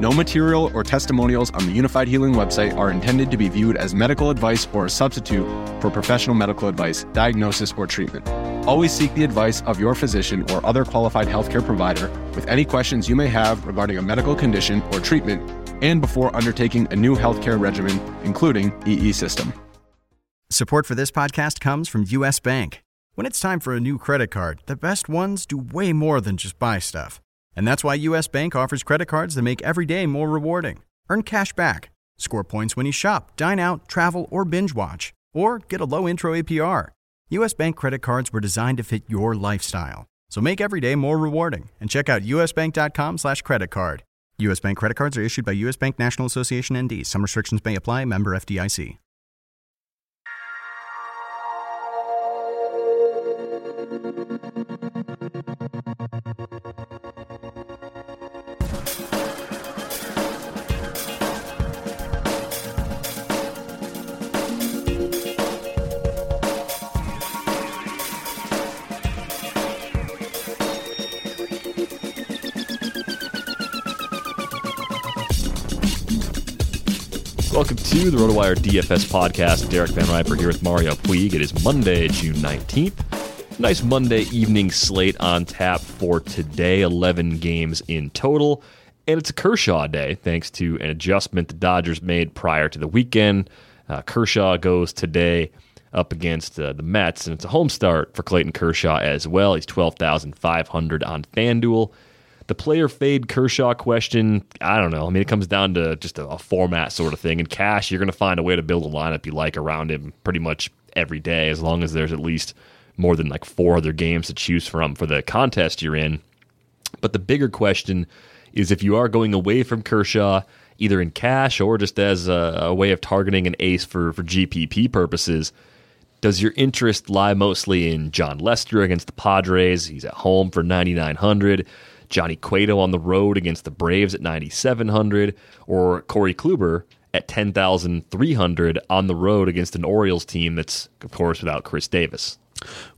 No material or testimonials on the Unifyd Healing website are intended to be viewed as medical advice or a substitute for professional medical advice, diagnosis, or treatment. Always seek the advice of your physician or other qualified healthcare provider with any questions you may have regarding a medical condition or treatment and before undertaking a new healthcare regimen, including EE system. Support for this podcast comes from US Bank. When it's time for a new credit card, the best ones do way more than just buy stuff. And that's why US Bank offers credit cards that make every day more rewarding. Earn cash back, score points when you shop, dine out, travel, or binge watch, or get a low intro APR. US Bank credit cards were designed to fit your lifestyle. So make every day more rewarding and check out usbank.com slash credit card. US Bank credit cards are issued by US Bank National Association ND. Some restrictions may apply. Member FDIC. Welcome to the RotoWire DFS podcast. Derek Van Riper here with Mario Puig. It is Monday, June 19th. Nice Monday evening slate on tap for today. 11 games in total. And it's a Kershaw day, thanks to an adjustment the Dodgers made prior to the weekend. Uh, Kershaw goes today up against uh, the Mets, and it's a home start for Clayton Kershaw as well. He's 12,500 on FanDuel the player fade Kershaw question, I don't know. I mean, it comes down to just a, a format sort of thing. In cash, you're going to find a way to build a lineup you like around him pretty much every day, as long as there's at least more than like four other games to choose from for the contest you're in. But the bigger question is if you are going away from Kershaw, either in cash or just as a, a way of targeting an ace for, for GPP purposes, does your interest lie mostly in Jon Lester against the Padres? He's at home for 9,900. Johnny Cueto on the road against the Braves at 9,700, or Corey Kluber at 10,300 on the road against an Orioles team that's, of course, without Chris Davis.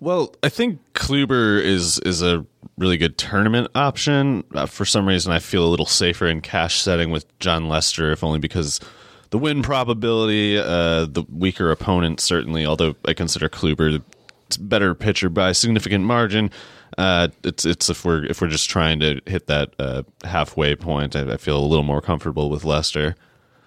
Well, I think Kluber is is a really good tournament option. Uh, for some reason, I feel a little safer in cash setting with Jon Lester, if only because the win probability, uh, the weaker opponent certainly. Although I consider Kluber a better pitcher by a significant margin. Uh, it's it's if we're if we're just trying to hit that uh, halfway point, I, I, feel a little more comfortable with Lester.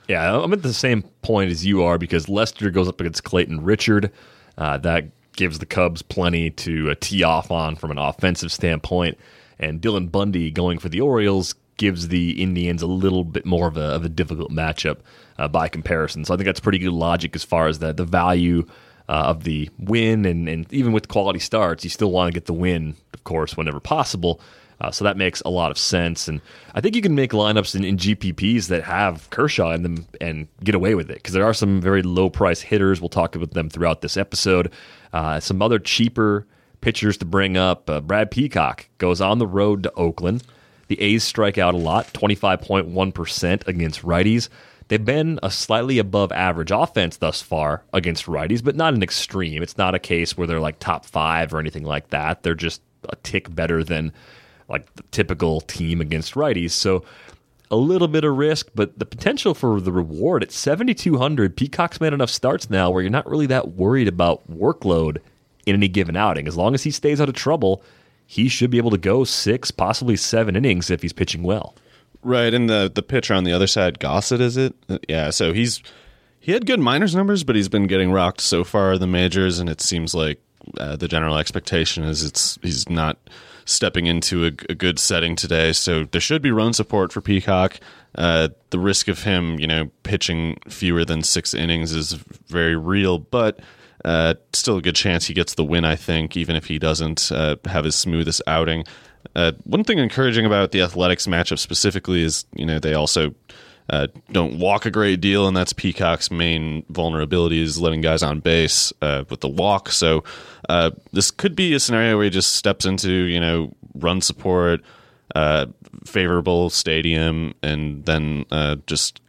Yeah, I'm at the same point as you are because Lester goes up against Clayton Richard. Uh, that gives the Cubs plenty to uh, tee off on from an offensive standpoint, and Dylan Bundy going for the Orioles gives the Indians a little bit more of a, of a difficult matchup uh, by comparison. So I think that's pretty good logic as far as the the value uh, of the win, and, and even with quality starts, you still want to get the win, of course, whenever possible. Uh, so that makes a lot of sense, and I think you can make lineups in, in GPPs that have Kershaw in them and get away with it because there are some very low price hitters. We'll talk about them throughout this episode. Uh, some other cheaper pitchers to bring up. Uh, Brad Peacock goes on the road to Oakland. The A's strike out a lot, twenty five point one percent against righties. They've been a slightly above average offense thus far against righties, but not an extreme. It's not a case where they're like top five or anything like that. They're just a tick better than like the typical team against righties. So a little bit of risk, but the potential for the reward at 7,200, Peacock's made enough starts now where you're not really that worried about workload in any given outing. As long as he stays out of trouble, he should be able to go six, possibly seven innings if he's pitching well. Right, and the the pitcher on the other side, Gossett, is it? Yeah, so he's he had good minors numbers, but he's been getting rocked so far the majors, and it seems like uh, the general expectation is it's he's not stepping into a, a good setting today. So there should be run support for Peacock. Uh, the risk of him, you know, pitching fewer than six innings is very real, but uh, still a good chance he gets the win. I think, even if he doesn't uh, have his smoothest outing. Uh, one thing encouraging about the Athletics matchup specifically is, you know, they also uh, don't walk a great deal, and that's Peacock's main vulnerability is letting guys on base uh, with the walk. So uh, this could be a scenario where he just steps into you know run support, uh, favorable stadium, and then uh, just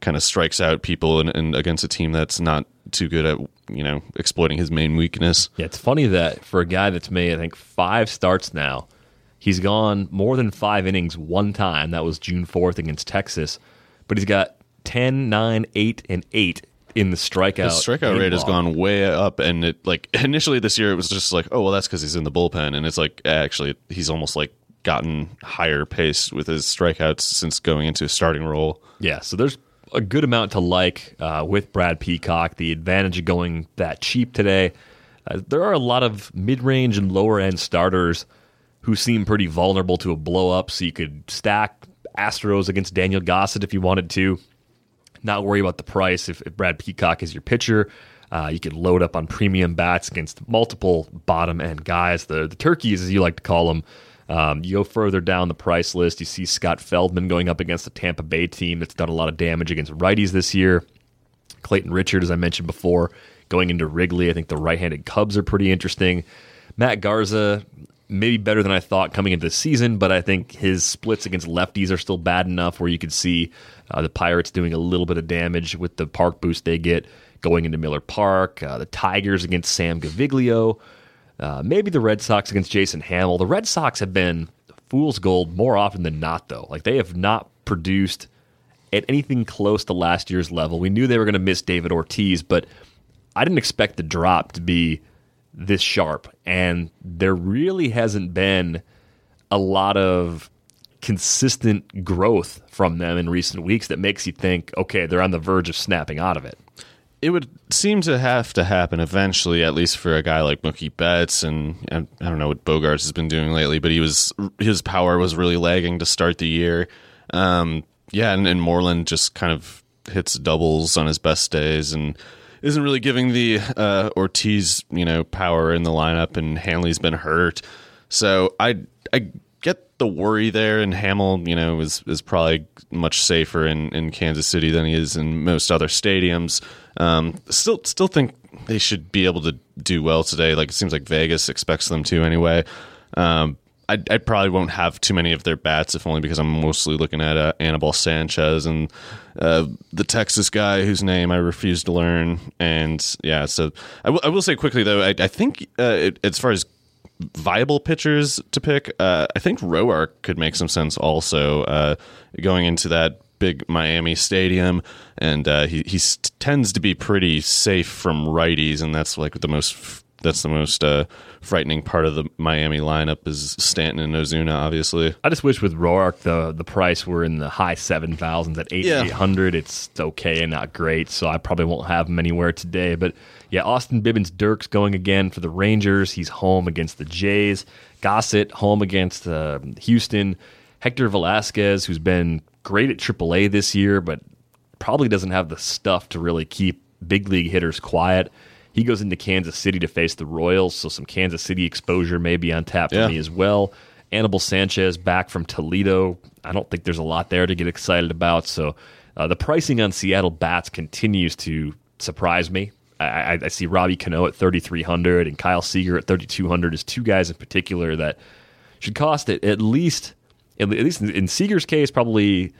kind of strikes out people and, and against a team that's not too good at you know exploiting his main weakness. Yeah, it's funny that for a guy that's made I think five starts now, he's gone more than five innings one time. That was June fourth against Texas but he's got 10, 9, 8, and 8 in the strikeout. His strikeout rate has gone way up, and it like initially this year it was just like, oh well, that's because he's in the bullpen, and it's like actually he's almost like gotten higher pace with his strikeouts since going into a starting role. Yeah, so there's a good amount to like uh, with Brad Peacock. The advantage of going that cheap today. Uh, there are a lot of mid-range and lower-end starters who seem pretty vulnerable to a blow up. So you could stack Astros against Daniel Gossett if you wanted to. Not worry about the price if, if Brad Peacock is your pitcher. Uh, you could load up on premium bats against multiple bottom end guys, the the turkeys as you like to call them. Um, you go further down the price list, you see Scott Feldman going up against the Tampa Bay team that's done a lot of damage against righties this year. Clayton Richard, as I mentioned before, going into Wrigley. I think the right-handed Cubs are pretty interesting. Matt Garza, maybe better than I thought coming into the season, but I think his splits against lefties are still bad enough where you could see uh, the Pirates doing a little bit of damage with the park boost they get going into Miller Park. Uh, the Tigers against Sam Gaviglio. Uh, maybe the Red Sox against Jason Hammel. The Red Sox have been fool's gold more often than not, though. Like they have not produced at anything close to last year's level. We knew they were going to miss David Ortiz, but I didn't expect the drop to be this sharp. And there really hasn't been a lot of consistent growth from them in recent weeks that makes you think, okay, they're on the verge of snapping out of it. It would seem to have to happen eventually, at least for a guy like Mookie Betts, and, and I don't know what Bogaerts has been doing lately, but he was his power was really lagging to start the year. Um, yeah, and, and Moreland just kind of hits doubles on his best days, and isn't really giving the uh, Ortiz, you know, power in the lineup, and Hanley's been hurt. So I I get the worry there, and Hammel, you know, is is probably much safer in, in Kansas City than he is in most other stadiums. Um, still still think they should be able to do well today. Like it seems like Vegas expects them to anyway. Um, I, I, probably won't have too many of their bats, if only because I'm mostly looking at uh, Anibal Sanchez and uh, the Texas guy whose name I refuse to learn. And yeah, so I, w- I will say quickly though, I, I think uh, it, as far as viable pitchers to pick, uh, I think Roark could make some sense also uh, going into that big Miami stadium, and uh, he he tends to be pretty safe from righties, and that's like the most that's the most uh, frightening part of the Miami lineup is Stanton and Ozuna. Obviously, I just wish with Roark the the price were in the high seven thousands at eight eight hundred. It's okay and not great, so I probably won't have him anywhere today. But yeah, Austin Bibbins Dirk's going again for the Rangers. He's home against the Jays. Gossett home against uh, Houston. Hector Velazquez, who's been great at AAA this year, but probably doesn't have the stuff to really keep big league hitters quiet. He goes into Kansas City to face the Royals, so some Kansas City exposure may be on tap for yeah. me as well. Anibal Sanchez back from Toledo. I don't think there's a lot there to get excited about. So uh, the pricing on Seattle bats continues to surprise me. I, I, see Robbie Cano at 3,300 and Kyle Seager at 3,200 as two guys in particular that should cost it at least, at least in, in Seager's case, probably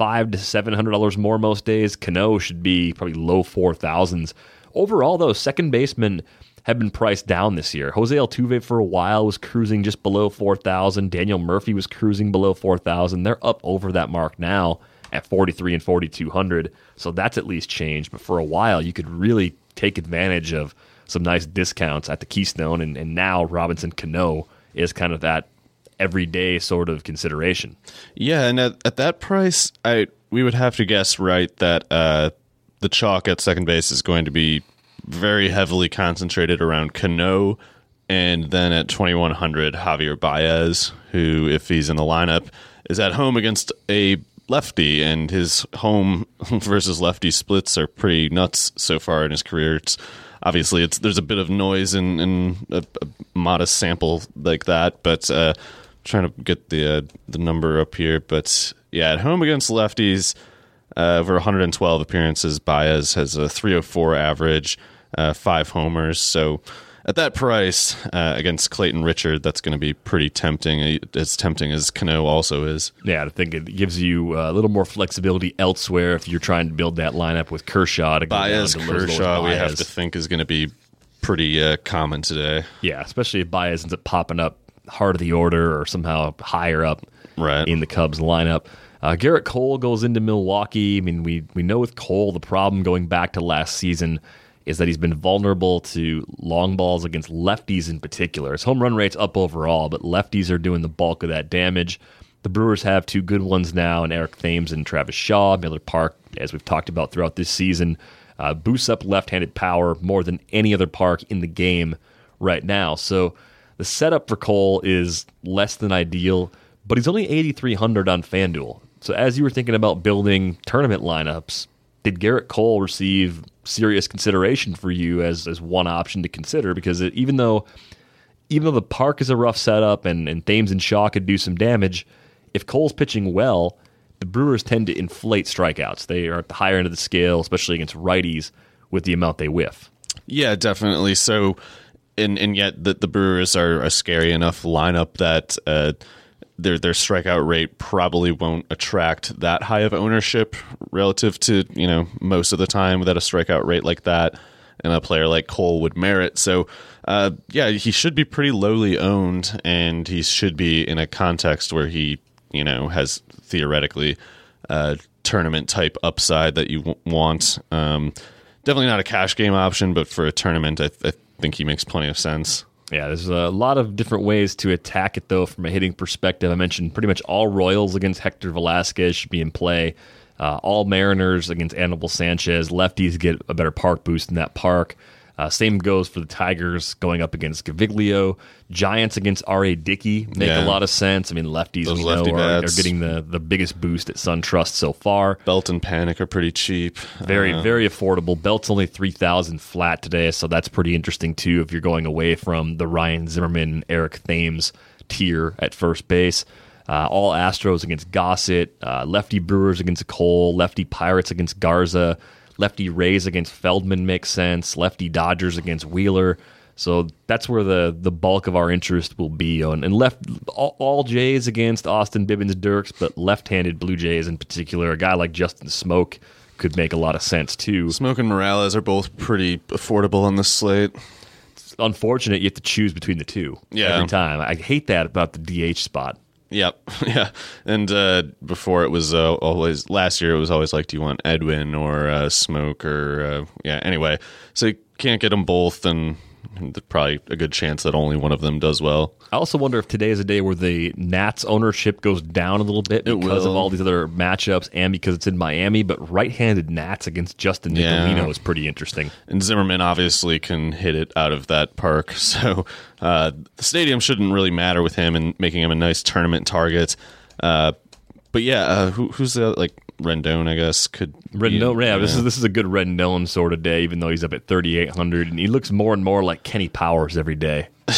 five to seven hundred dollars more most days. Cano should be probably low four thousands. Overall, though, second basemen have been priced down this year. Jose Altuve for a while was cruising just below 4,000. Daniel Murphy was cruising below 4,000. They're up over that mark now at 43 and 4,200. So that's at least changed. But for a while, you could really take advantage of some nice discounts at the Keystone. And, and now Robinson Cano is kind of that everyday sort of consideration. Yeah. And at, at that price, I we would have to guess, right, that uh, the chalk at second base is going to be very heavily concentrated around Cano And then at 2100, Javier Baez, who, if he's in the lineup, is at home against a lefty, and his home versus lefty splits are pretty nuts so far in his career. It's obviously it's there's a bit of noise in, in a, a modest sample like that, but uh, trying to get the uh, the number up here. But yeah, at home against lefties, uh, over 112 appearances, Baez has a 304 average, uh, five homers. So at that price uh, against Clayton Richard, that's going to be pretty tempting, as tempting as Cano also is. Yeah, I think it gives you a little more flexibility elsewhere if you're trying to build that lineup with Kershaw to Baez, Kershaw, Baez. we have to think is going to be pretty uh, common today. Yeah, especially if Baez ends up popping up heart of the order or somehow higher up right. in the Cubs lineup. Uh, Gerrit Cole goes into Milwaukee. I mean, we we know with Cole the problem going back to last season is that he's been vulnerable to long balls against lefties in particular. His home run rate's up overall, but lefties are doing the bulk of that damage. The Brewers have two good ones now, and Eric Thames and Travis Shaw. Miller Park, as we've talked about throughout this season, uh, boosts up left-handed power more than any other park in the game right now. So the setup for Cole is less than ideal, but he's only 8,300 on FanDuel. So as you were thinking about building tournament lineups, did Gerrit Cole receive serious consideration for you as as one option to consider? Because it, even though even though the park is a rough setup and, and Thames and Shaw could do some damage, if Cole's pitching well, the Brewers tend to inflate strikeouts. They are at the higher end of the scale, especially against righties, with the amount they whiff. Yeah, definitely. So, and and yet the, the Brewers are a scary enough lineup that uh, their their strikeout rate probably won't attract that high of ownership relative to you know most of the time that a strikeout rate like that and a player like Cole would merit. So, uh, yeah, he should be pretty lowly owned, and he should be in a context where he you know has theoretically tournament type upside that you w- want. Um, definitely not a cash game option, but for a tournament, I, th- I think he makes plenty of sense. Yeah, there's a lot of different ways to attack it, though, from a hitting perspective. I mentioned pretty much all Royals against Hector Velazquez should be in play. Uh, all Mariners against Anibal Sanchez. Lefties get a better park boost in that park. Uh, same goes for the Tigers going up against Gaviglio. Giants against R.A. Dickey make Yeah. a lot of sense. I mean, lefties Those we lefty know are, are getting the, the biggest boost at SunTrust so far. Belt and Panik are pretty cheap. Very, Uh, very affordable. Belt's only three thousand flat today, so that's pretty interesting too. If you're going away from the Ryan Zimmerman, Eric Thames tier at first base, uh, all Astros against Gossett, uh, lefty Brewers against Cole, lefty Pirates against Garza, lefty Rays against Feldman makes sense. Lefty Dodgers against Wheeler. So that's where the the bulk of our interest will be on, and left all, all Jays against Austin Bibens-Dekker, but left-handed Blue Jays in particular. A guy like Justin Smoak could make a lot of sense too. Smoak and Morales are both pretty affordable on this slate. It's unfortunate you have to choose between the two Yeah. every time. I hate that about the DH spot. Yep, yeah. And uh, before it was uh, always last year, it was always like, do you want Edwin or uh, Smoak or uh, yeah. Anyway, so you can't get them both, and probably a good chance that only one of them does well. I also wonder if today is a day where the Nats ownership goes down a little bit It because of all these other matchups and because it's in Miami. But right-handed Nats against Justin Yeah. Nicolino is pretty interesting. And Zimmerman obviously can hit it out of that park, so uh, the stadium shouldn't really matter with him and making him a nice tournament target. Uh, but yeah, uh, who, who's the like Rendon? I guess could Rendon, yeah, be- this is this is a good Rendon sort of day, even though he's up at 3,800, and he looks more and more like Kenny Powers every day.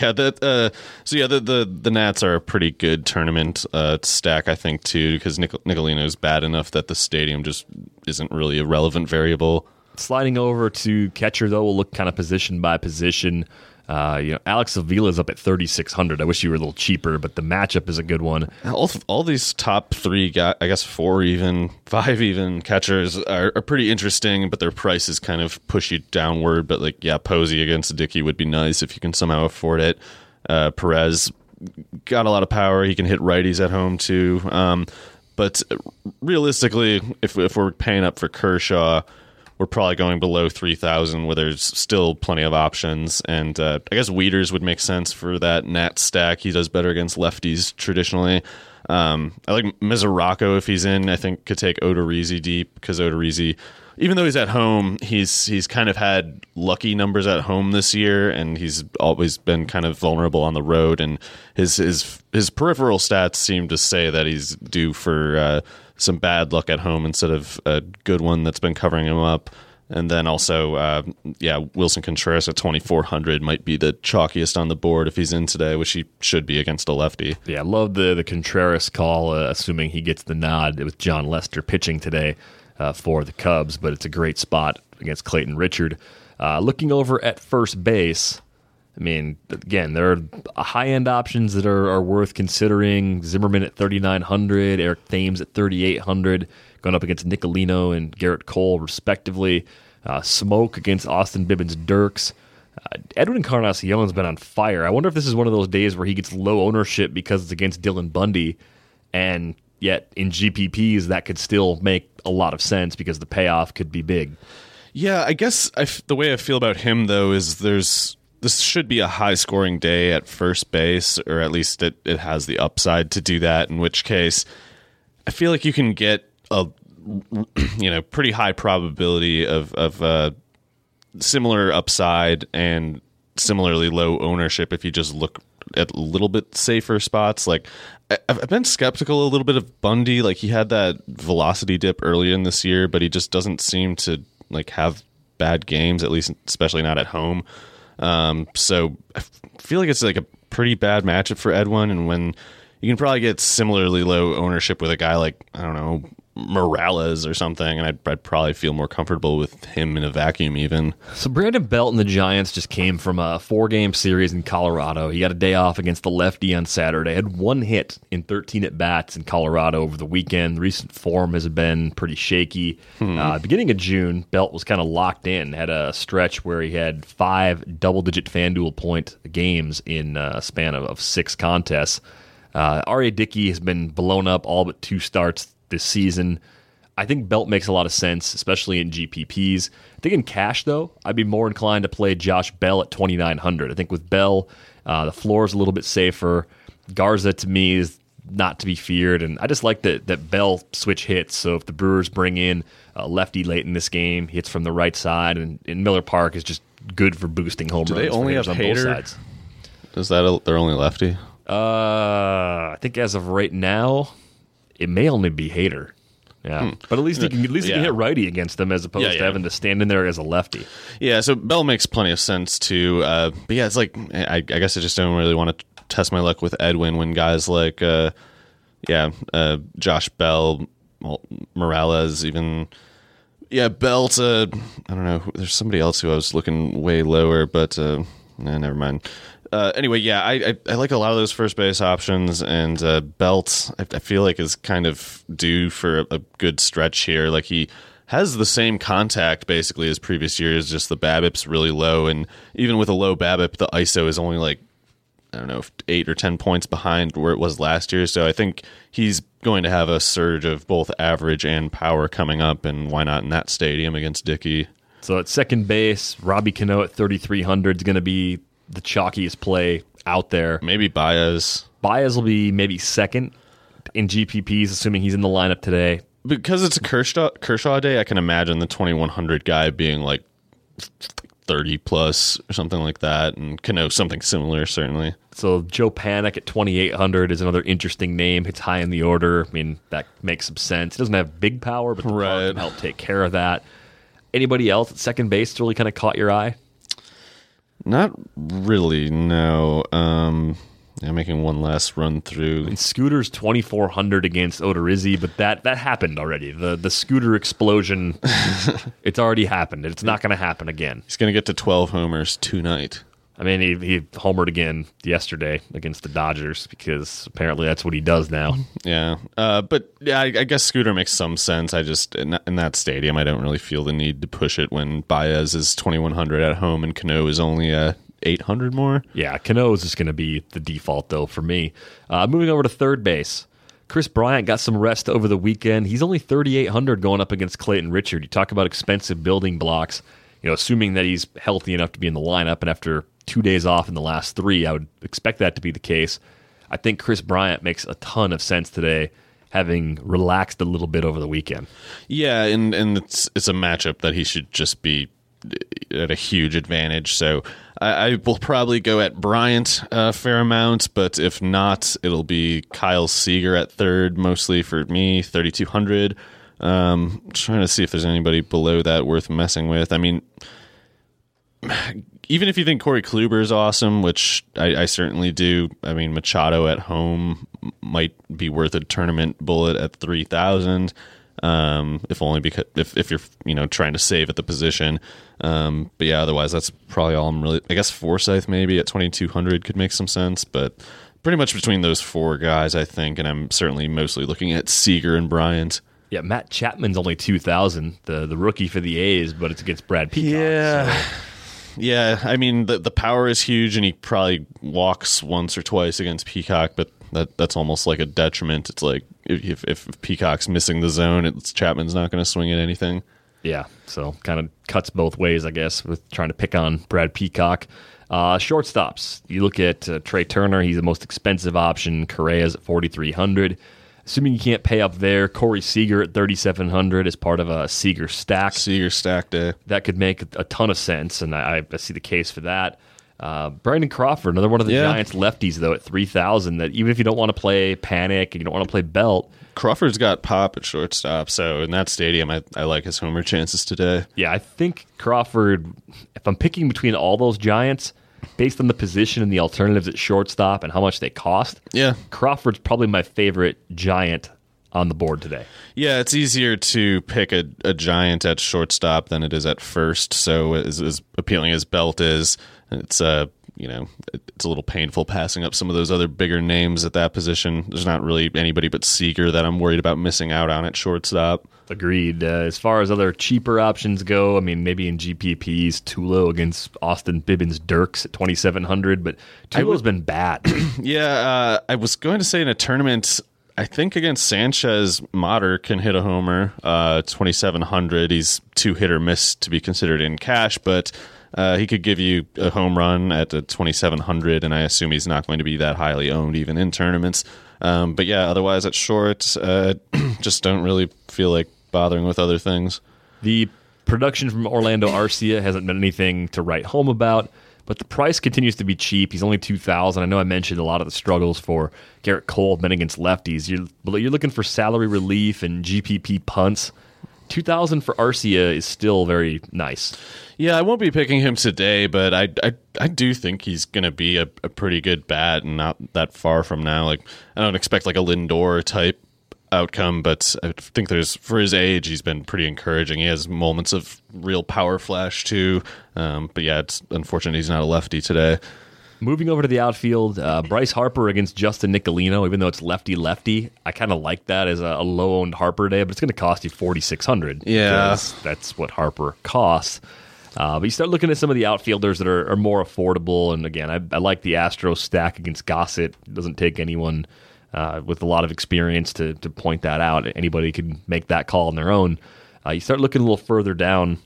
yeah, that. Uh, so yeah, the, the the Nats are a pretty good tournament uh, stack, I think, too, because Nic- Nicolino is bad enough that the stadium just isn't really a relevant variable. Sliding over to catcher though, we'll look kind of position by position. Uh, you know, Alex Avila's up at 3,600. I wish you were a little cheaper, but the matchup is a good one. All all these top three, guy, I guess four, even five, even catchers are, are pretty interesting, but their prices kind of push you downward. But like, yeah, Posey against Dickey would be nice if you can somehow afford it. Uh, Perez got a lot of power; he can hit righties at home too. Um, but realistically, if if we're paying up for Kershaw, we're probably going below 3000 where there's still plenty of options and uh, i guess Wieters would make sense for that nat stack he does better against lefties traditionally Um, I like Mesoraco if he's in. I think could take Odorizzi deep because Odorizzi, even though he's at home, he's he's kind of had lucky numbers at home this year, and he's always been kind of vulnerable on the road. And his his his peripheral stats seem to say that he's due for uh, some bad luck at home instead of a good one that's been covering him up. And then also, uh, yeah, Willson Contreras at 2,400 might be the chalkiest on the board if he's in today, which he should be against a lefty. Yeah, I love the, the Contreras call, uh, assuming he gets the nod with Jon Lester pitching today uh, for the Cubs, but it's a great spot against Clayton Richard. Uh, looking over at first base, I mean, again, there are high end options that are, are worth considering. Zimmerman at 3,900, Eric Thames at 3,800 going up against Nicolino and Gerrit Cole, respectively. Uh, Smoak against Austin Bibens Dirks. Uh, Edwin Encarnacion's been on fire. I wonder if this is one of those days where he gets low ownership because it's against Dylan Bundy, and yet in GPPs that could still make a lot of sense because the payoff could be big. Yeah, I guess I f- the way I feel about him though is there's this should be a high scoring day at first base, or at least it, it has the upside to do that. In which case, I feel like you can get a you know pretty high probability of of uh, similar upside and similarly low ownership if you just look at a little bit safer spots. Like I've been skeptical a little bit of Bundy. Like he had that velocity dip early in this year, but he just doesn't seem to like have bad games, at least especially not at home. Um, so I feel like it's like a pretty bad matchup for Edwin, and when you can probably get similarly low ownership with a guy like I don't know Morales or something, and I'd, I'd, probably feel more comfortable with him in a vacuum even. So Brandon Belt and the Giants just came from a four game series in Colorado. He got a day off against the lefty on Saturday. Had one hit in 13 at bats in Colorado over the weekend. The recent form has been pretty shaky. Hmm. Uh, beginning of June, Belt was kind of locked in. Had a stretch where he had five double digit FanDuel point games in a span of, of six contests. Uh, R.A. Dickey has been blown up all but two starts this season. I think Belt makes a lot of sense, especially in GPPs. I think in cash, though, I'd be more inclined to play Josh Bell at 2,900. I think with Bell, uh, the floor is a little bit safer. Garza, to me, is not to be feared. And I just like that, that Bell switch hits. So if the Brewers bring in a lefty late in this game, hits from the right side, and, and Miller Park is just good for boosting home Do runs. they only have on Hader? both sides. Is that a, they're only lefty? Uh, I think as of right now, it may only be Hader. Yeah, hmm. but at least he can at least he can hit righty against them as opposed yeah, yeah. to having to stand in there as a lefty. Yeah, so Bell makes plenty of sense too. Uh, but yeah, it's like I, I, guess I just don't really want to test my luck with Edwin when guys like uh, yeah uh, Josh Bell, Morales, even yeah Bell's uh, I don't know. There's somebody else who I was looking way lower, but uh, nah, never mind uh, anyway, yeah, I, I, I like a lot of those first base options, and uh, Belt I, I, feel like is kind of due for a, a, good stretch here. Like he has the same contact basically as previous years, just the BABIP's really low, and even with a low BABIP, the ISO is only like I don't know eight or ten points behind where it was last year. So I think he's going to have a surge of both average and power coming up, and why not in that stadium against Dickey? So at second base, Robbie Cano at 3,300 is going to be the chalkiest play out there. Maybe Baez. Baez will be maybe second in GPPs, assuming he's in the lineup today. Because it's a Kershaw, Kershaw day, I can imagine the 2100 guy being like 30 plus or something like that, and Cano something similar, certainly. So Joe Panik at 2800 is another interesting name. It's high in the order. I mean, that makes some sense. He doesn't have big power, but the right. can help take care of that. Anybody else at second base really kind of caught your eye? Not really, no. Um, I'm making one last run through. And Scooter's 2400 against Odorizzi, but that that happened already. The the Scooter explosion, it's already happened. It's not going to happen again. He's going to get to 12 homers tonight. I mean, he, he homered again yesterday against the Dodgers because apparently that's what he does now. Yeah, uh, but yeah, I, I, guess Scooter makes some sense. I just in, in, that stadium, I don't really feel the need to push it when Baez is twenty one hundred at home and Cano is only uh, eight hundred more. Yeah, Cano is just going to be the default though for me. Uh, moving over to third base. Kris Bryant got some rest over the weekend. He's only 3,800 going up against Clayton Richard. You talk about expensive building blocks. You know, assuming that he's healthy enough to be in the lineup, and after two days off in the last three. I would expect that to be the case. I think Kris Bryant makes a ton of sense today, having relaxed a little bit over the weekend. Yeah, and and it's it's a matchup that he should just be at a huge advantage. So I, I will probably go at Bryant a fair amount, but if not, it'll be Kyle Seager at third, mostly for me, thirty two hundred. Um, trying to see if there's anybody below that worth messing with. I mean, even if you think Corey Kluber is awesome, which I, I, certainly do, I mean Machado at home might be worth a tournament bullet at three thousand. Um, if only because if, if you're you know trying to save at the position. Um, but yeah, otherwise that's probably all I'm really. I guess Forsythe maybe at 2200 could make some sense, but pretty much between those four guys, I think, and I'm certainly mostly looking at Seager and Bryant. Yeah, Matt Chapman's only 2000, the the rookie for the A's, but it's against Brad Peacock. Yeah. So. Yeah, I mean the the power is huge, and he probably walks once or twice against Peacock, but that that's almost like a detriment. It's like if if Peacock's missing the zone, it's Chapman's not going to swing at anything. Yeah, so kind of cuts both ways, I guess, with trying to pick on Brad Peacock. Uh, shortstops. You look at uh, Trea Turner; he's the most expensive option. Correa's at forty three hundred. Assuming you can't pay up there, Corey Seager at thirty seven hundred as part of a Seager stack. Seager stack day. That could make a ton of sense, and I, I see the case for that. Uh, Brandon Crawford, another one of the yeah. Giants lefties, though at three thousand. That even if you don't want to play Panik and you don't want to play Belt, Crawford's got pop at shortstop, so in that stadium, I, I like his homer chances today. Yeah, I think Crawford. If I'm picking between all those Giants, based on the position and the alternatives at shortstop and how much they cost, yeah, Crawford's probably my favorite Giant on the board today. Yeah, it's easier to pick a, a giant at shortstop than it is at first. So as, as appealing as Belt is, it's uh you know it's a little painful passing up some of those other bigger names at that position. There's not really anybody but Seager that I'm worried about missing out on at shortstop. Agreed. Uh, as far as other cheaper options go, I mean, maybe in GPPs, Tulo against Austin Bibens-Dekker at 2,700, but Tulo's been bad. yeah, uh, I was going to say in a tournament, I think against Sanchez, Motter can hit a homer, uh, 2,700. He's two hit or miss to be considered in cash, but uh, he could give you a home run at a 2,700, and I assume he's not going to be that highly owned even in tournaments. Um, but yeah, otherwise at short, uh, just don't really feel like bothering with other things. The production from Orlando Arcia hasn't been anything to write home about, but the price continues to be cheap. He's only two thousand. I know I mentioned a lot of the struggles for Gerrit Cole men against lefties. You're you're looking for salary relief and GPP punts. 2000 for Arcia is still very nice. Yeah, I won't be picking him today, but I I, I do think he's going to be a, a, pretty good bat and not that far from now. Like I don't expect like a Lindor type outcome, but I think there's for his age, he's been pretty encouraging. He has moments of real power flash too. Um, but yeah, it's unfortunate he's not a lefty today. Moving over to the outfield, uh, Bryce Harper against Justin Nicolino. Even though it's lefty lefty, I kind of like that as a, a low owned Harper day, but it's going to cost you forty six hundred. Yeah, that's what Harper costs. Uh, but you start looking at some of the outfielders that are, are more affordable, and again, I, I, like the Astros stack against Gossett. It doesn't take anyone uh, with a lot of experience to to point that out. Anybody can make that call on their own. Uh, you start looking a little further down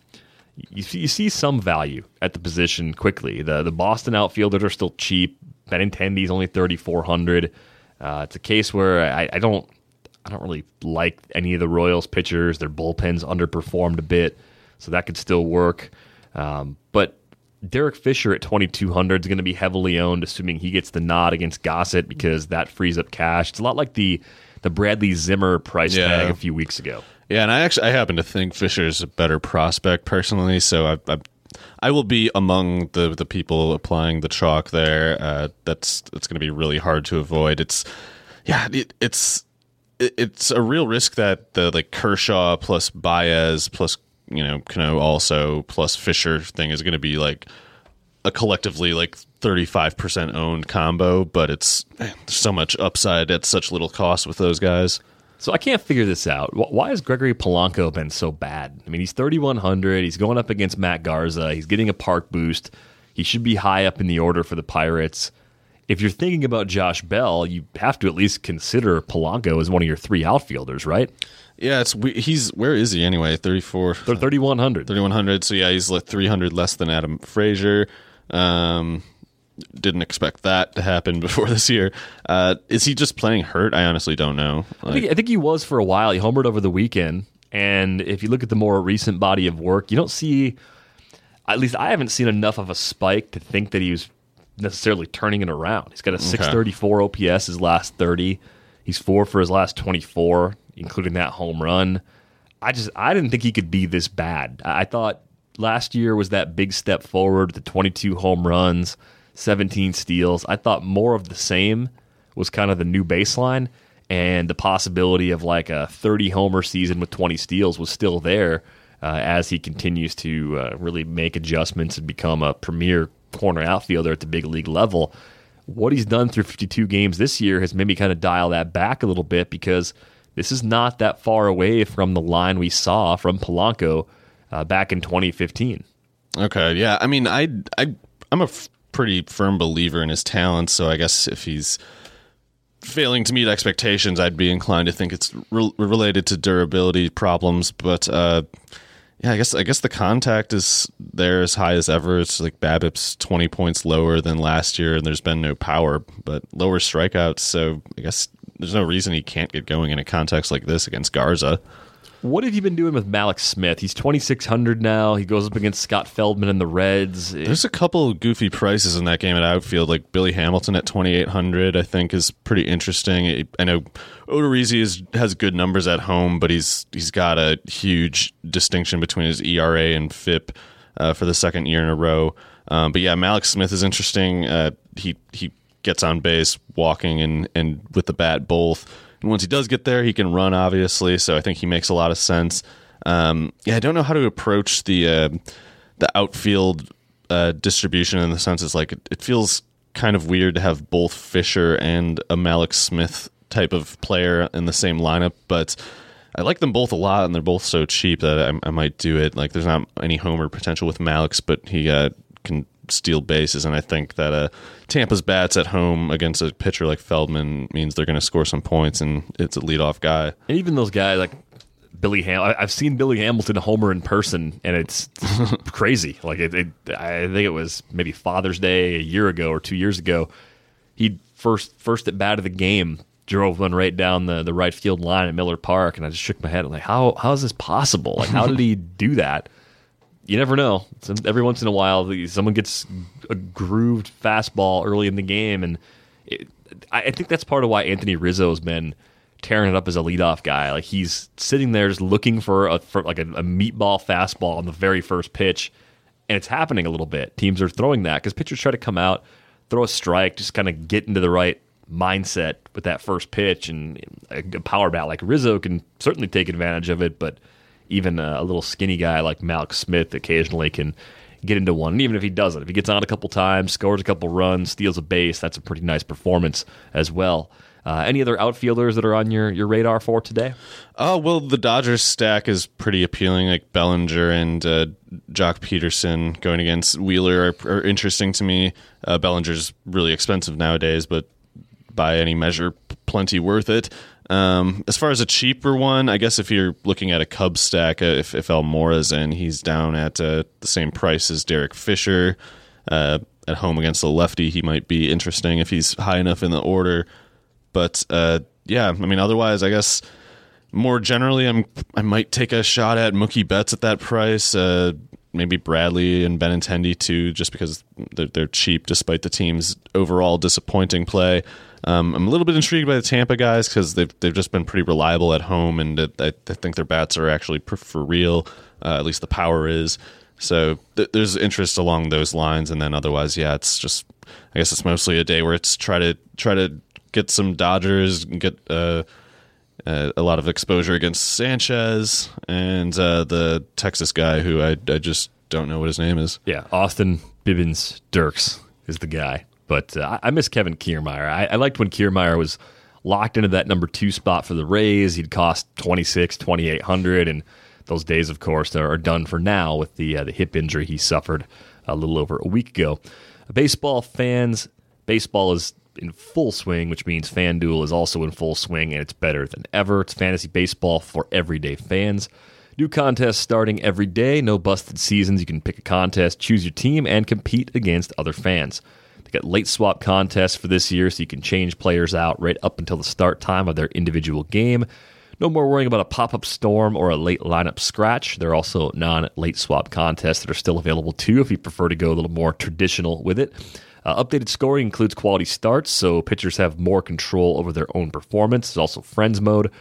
you see, you see some value at the position quickly. The the Boston outfielders are still cheap. Benintendi's only thirty four hundred. Uh, it's a case where I, I, don't I don't really like any of the Royals pitchers. Their bullpens underperformed a bit, so that could still work. Um, but Derek Fisher at twenty two hundred is going to be heavily owned, assuming he gets the nod against Gossett because that frees up cash. It's a lot like the the Bradley Zimmer price yeah. tag a few weeks ago. Yeah, and I actually I happen to think Fisher's a better prospect personally, so I, I, I will be among the the people applying the chalk there. Uh, that's that's going to be really hard to avoid. It's yeah, it, it's it, it's a real risk that the like Kershaw plus Baez plus you know Cano also plus Fisher thing is going to be like a collectively like 35% owned combo, but it's man, so much upside at such little cost with those guys. So I can't figure this out. Why has Gregory Polanco been so bad? I mean, he's 3,100. He's going up against Matt Garza. He's getting a park boost. He should be high up in the order for the Pirates. If you're thinking about Josh Bell, you have to at least consider Polanco as one of your three outfielders, right? Yeah, it's he's where is he anyway? 34 3100. 3100. So yeah, he's like 300 less than Adam Frazier. Um, didn't expect that to happen before this year. Uh, is he just playing hurt? I honestly don't know. I think, I think he was for a while. He homered over the weekend, and if you look at the more recent body of work, you don't see. At least I haven't seen enough of a spike to think that he was necessarily turning it around. He's got a 634 OPS his last 30. He's four for his last 24, including that home run. I just I didn't think he could be this bad. I thought last year was that big step forward, the 22 home runs, 17 steals. I thought more of the same was kind of the new baseline, and the possibility of like a 30 homer season with 20 steals was still there uh, as he continues to uh, really make adjustments and become a premier corner outfielder at the big league level. What he's done through 52 games this year has made me kind of dial that back a little bit because this is not that far away from the line we saw from Polanco uh, back in 2015. Okay, yeah. I mean, I, I I'm a f- pretty firm believer in his talent, so I guess if he's failing to meet expectations, I'd be inclined to think it's re- related to durability problems. But uh, yeah, I guess I guess the contact is there as high as ever. It's like BABIP's twenty points lower than last year, and there's been no power, but lower strikeouts. So I guess there's no reason he can't get going in a context like this against Garza. What have you been doing with Mallex Smith? He's 2,600 now. He goes up against Scott Feldman and the Reds. There's a couple goofy prices in that game at outfield, like Billy Hamilton at 2,800, I think is pretty interesting. I know Odorizzi is, has good numbers at home, but he's he's got a huge distinction between his ERA and FIP uh, for the second year in a row. Um, but yeah, Mallex Smith is interesting. Uh, he he gets on base, walking and and with the bat both. And once he does get there, he can run, obviously. So I think he makes a lot of sense. Um, yeah, I don't know how to approach the uh, the outfield uh, distribution in the sense it's like it, it, feels kind of weird to have both Fisher and a Mallex Smith type of player in the same lineup, but. I like them both a lot, and they're both so cheap that I, I might do it. Like, there's not any homer potential with Mallex, but he uh, can steal bases, and I think that uh, Tampa's bats at home against a pitcher like Feldman means they're going to score some points, and it's a leadoff guy. And even those guys like Billy Ham, I've seen Billy Hamilton homer in person, and it's crazy. Like it, it, I think it was maybe Father's Day a year ago or two years ago. He first first at bat of the game drove one right down the, the right field line at Miller Park, and I just shook my head. I'm like, how how is this possible? Like, how did he do that? You never know. Every once in a while, someone gets a grooved fastball early in the game, and it, I think that's part of why Anthony Rizzo has been tearing it up as a leadoff guy. Like he's sitting there just looking for a for like a, a meatball fastball on the very first pitch, and it's happening a little bit. Teams are throwing that because pitchers try to come out, throw a strike, just kind of get into the right mindset with that first pitch, and a power bat like Rizzo can certainly take advantage of it, but even a, little skinny guy like Mallex Smith occasionally can get into one. And even if he doesn't, if he gets on a couple times, scores a couple runs, steals a base, that's a pretty nice performance as well. Uh, any other outfielders that are on your, your radar for today? Oh well, the Dodgers stack is pretty appealing. Like Bellinger and uh, Joc Pederson going against Wheeler are, are interesting to me. Uh, Bellinger's really expensive nowadays, but by any measure, plenty worth it. Um, as far as a cheaper one, I guess if you're looking at a Cub stack, uh, if, if Almora's in, he's down at uh, the same price as Derek Fisher. Uh, at home against the lefty, he might be interesting if he's high enough in the order. But uh, yeah, I mean, otherwise, I guess more generally, I'm I might take a shot at Mookie Betts at that price. Uh, maybe Bradley and Benintendi too, just because they're, they're cheap despite the team's overall disappointing play. Um, I'm a little bit intrigued by the Tampa guys because they've they've just been pretty reliable at home, and I, I think their bats are actually for real. Uh, at least the power is. So th- there's interest along those lines, and then otherwise, yeah, it's just I guess it's mostly a day where it's try to try to get some Dodgers, get uh, uh, a lot of exposure against Sanchez and uh, the Texas guy who I I just don't know what his name is. Yeah, Austin Bibbins Dirks is the guy. But uh, I miss Kevin Kiermaier. I, I, liked when Kiermaier was locked into that number two spot for the Rays. He'd cost 26, 2800 and those days, of course, are done for now with the uh, the hip injury he suffered a little over a week ago. Baseball fans, baseball is in full swing, which means FanDuel is also in full swing, and it's better than ever. It's fantasy baseball for everyday fans. New contests starting every day. No busted seasons. You can pick a contest, choose your team, and compete against other fans Got late swap contests for this year, so you can change players out right up until the start time of their individual game. No more worrying about a pop up storm or a late lineup scratch. There are also non late swap contests that are still available too if you prefer to go a little more traditional with it. Uh, updated scoring includes quality starts, so pitchers have more control over their own performance. There's also Friends mode,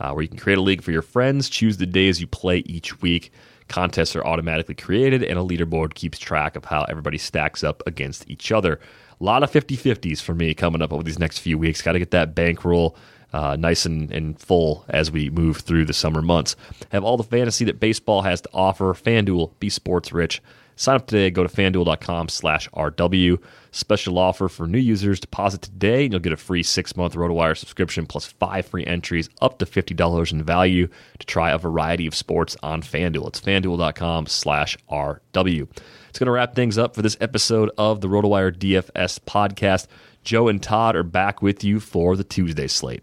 uh, where you can create a league for your friends, choose the days you play each week. Contests are automatically created, and a leaderboard keeps track of how everybody stacks up against each other. A lot of 50 50s for me coming up over these next few weeks. Got to get that bankroll uh, nice and, and full as we move through the summer months. Have all the fantasy that baseball has to offer. FanDuel, be sports rich. Sign up today. Go to fanduel.com slash RW. Special offer for new users. Deposit today and you'll get a free six month RotoWire subscription plus five free entries up to $50 in value to try a variety of sports on FanDuel. It's fanduel.com slash RW. It's going to wrap things up for this episode of the RotoWire DFS podcast. Joe and Todd are back with you for the Tuesday slate.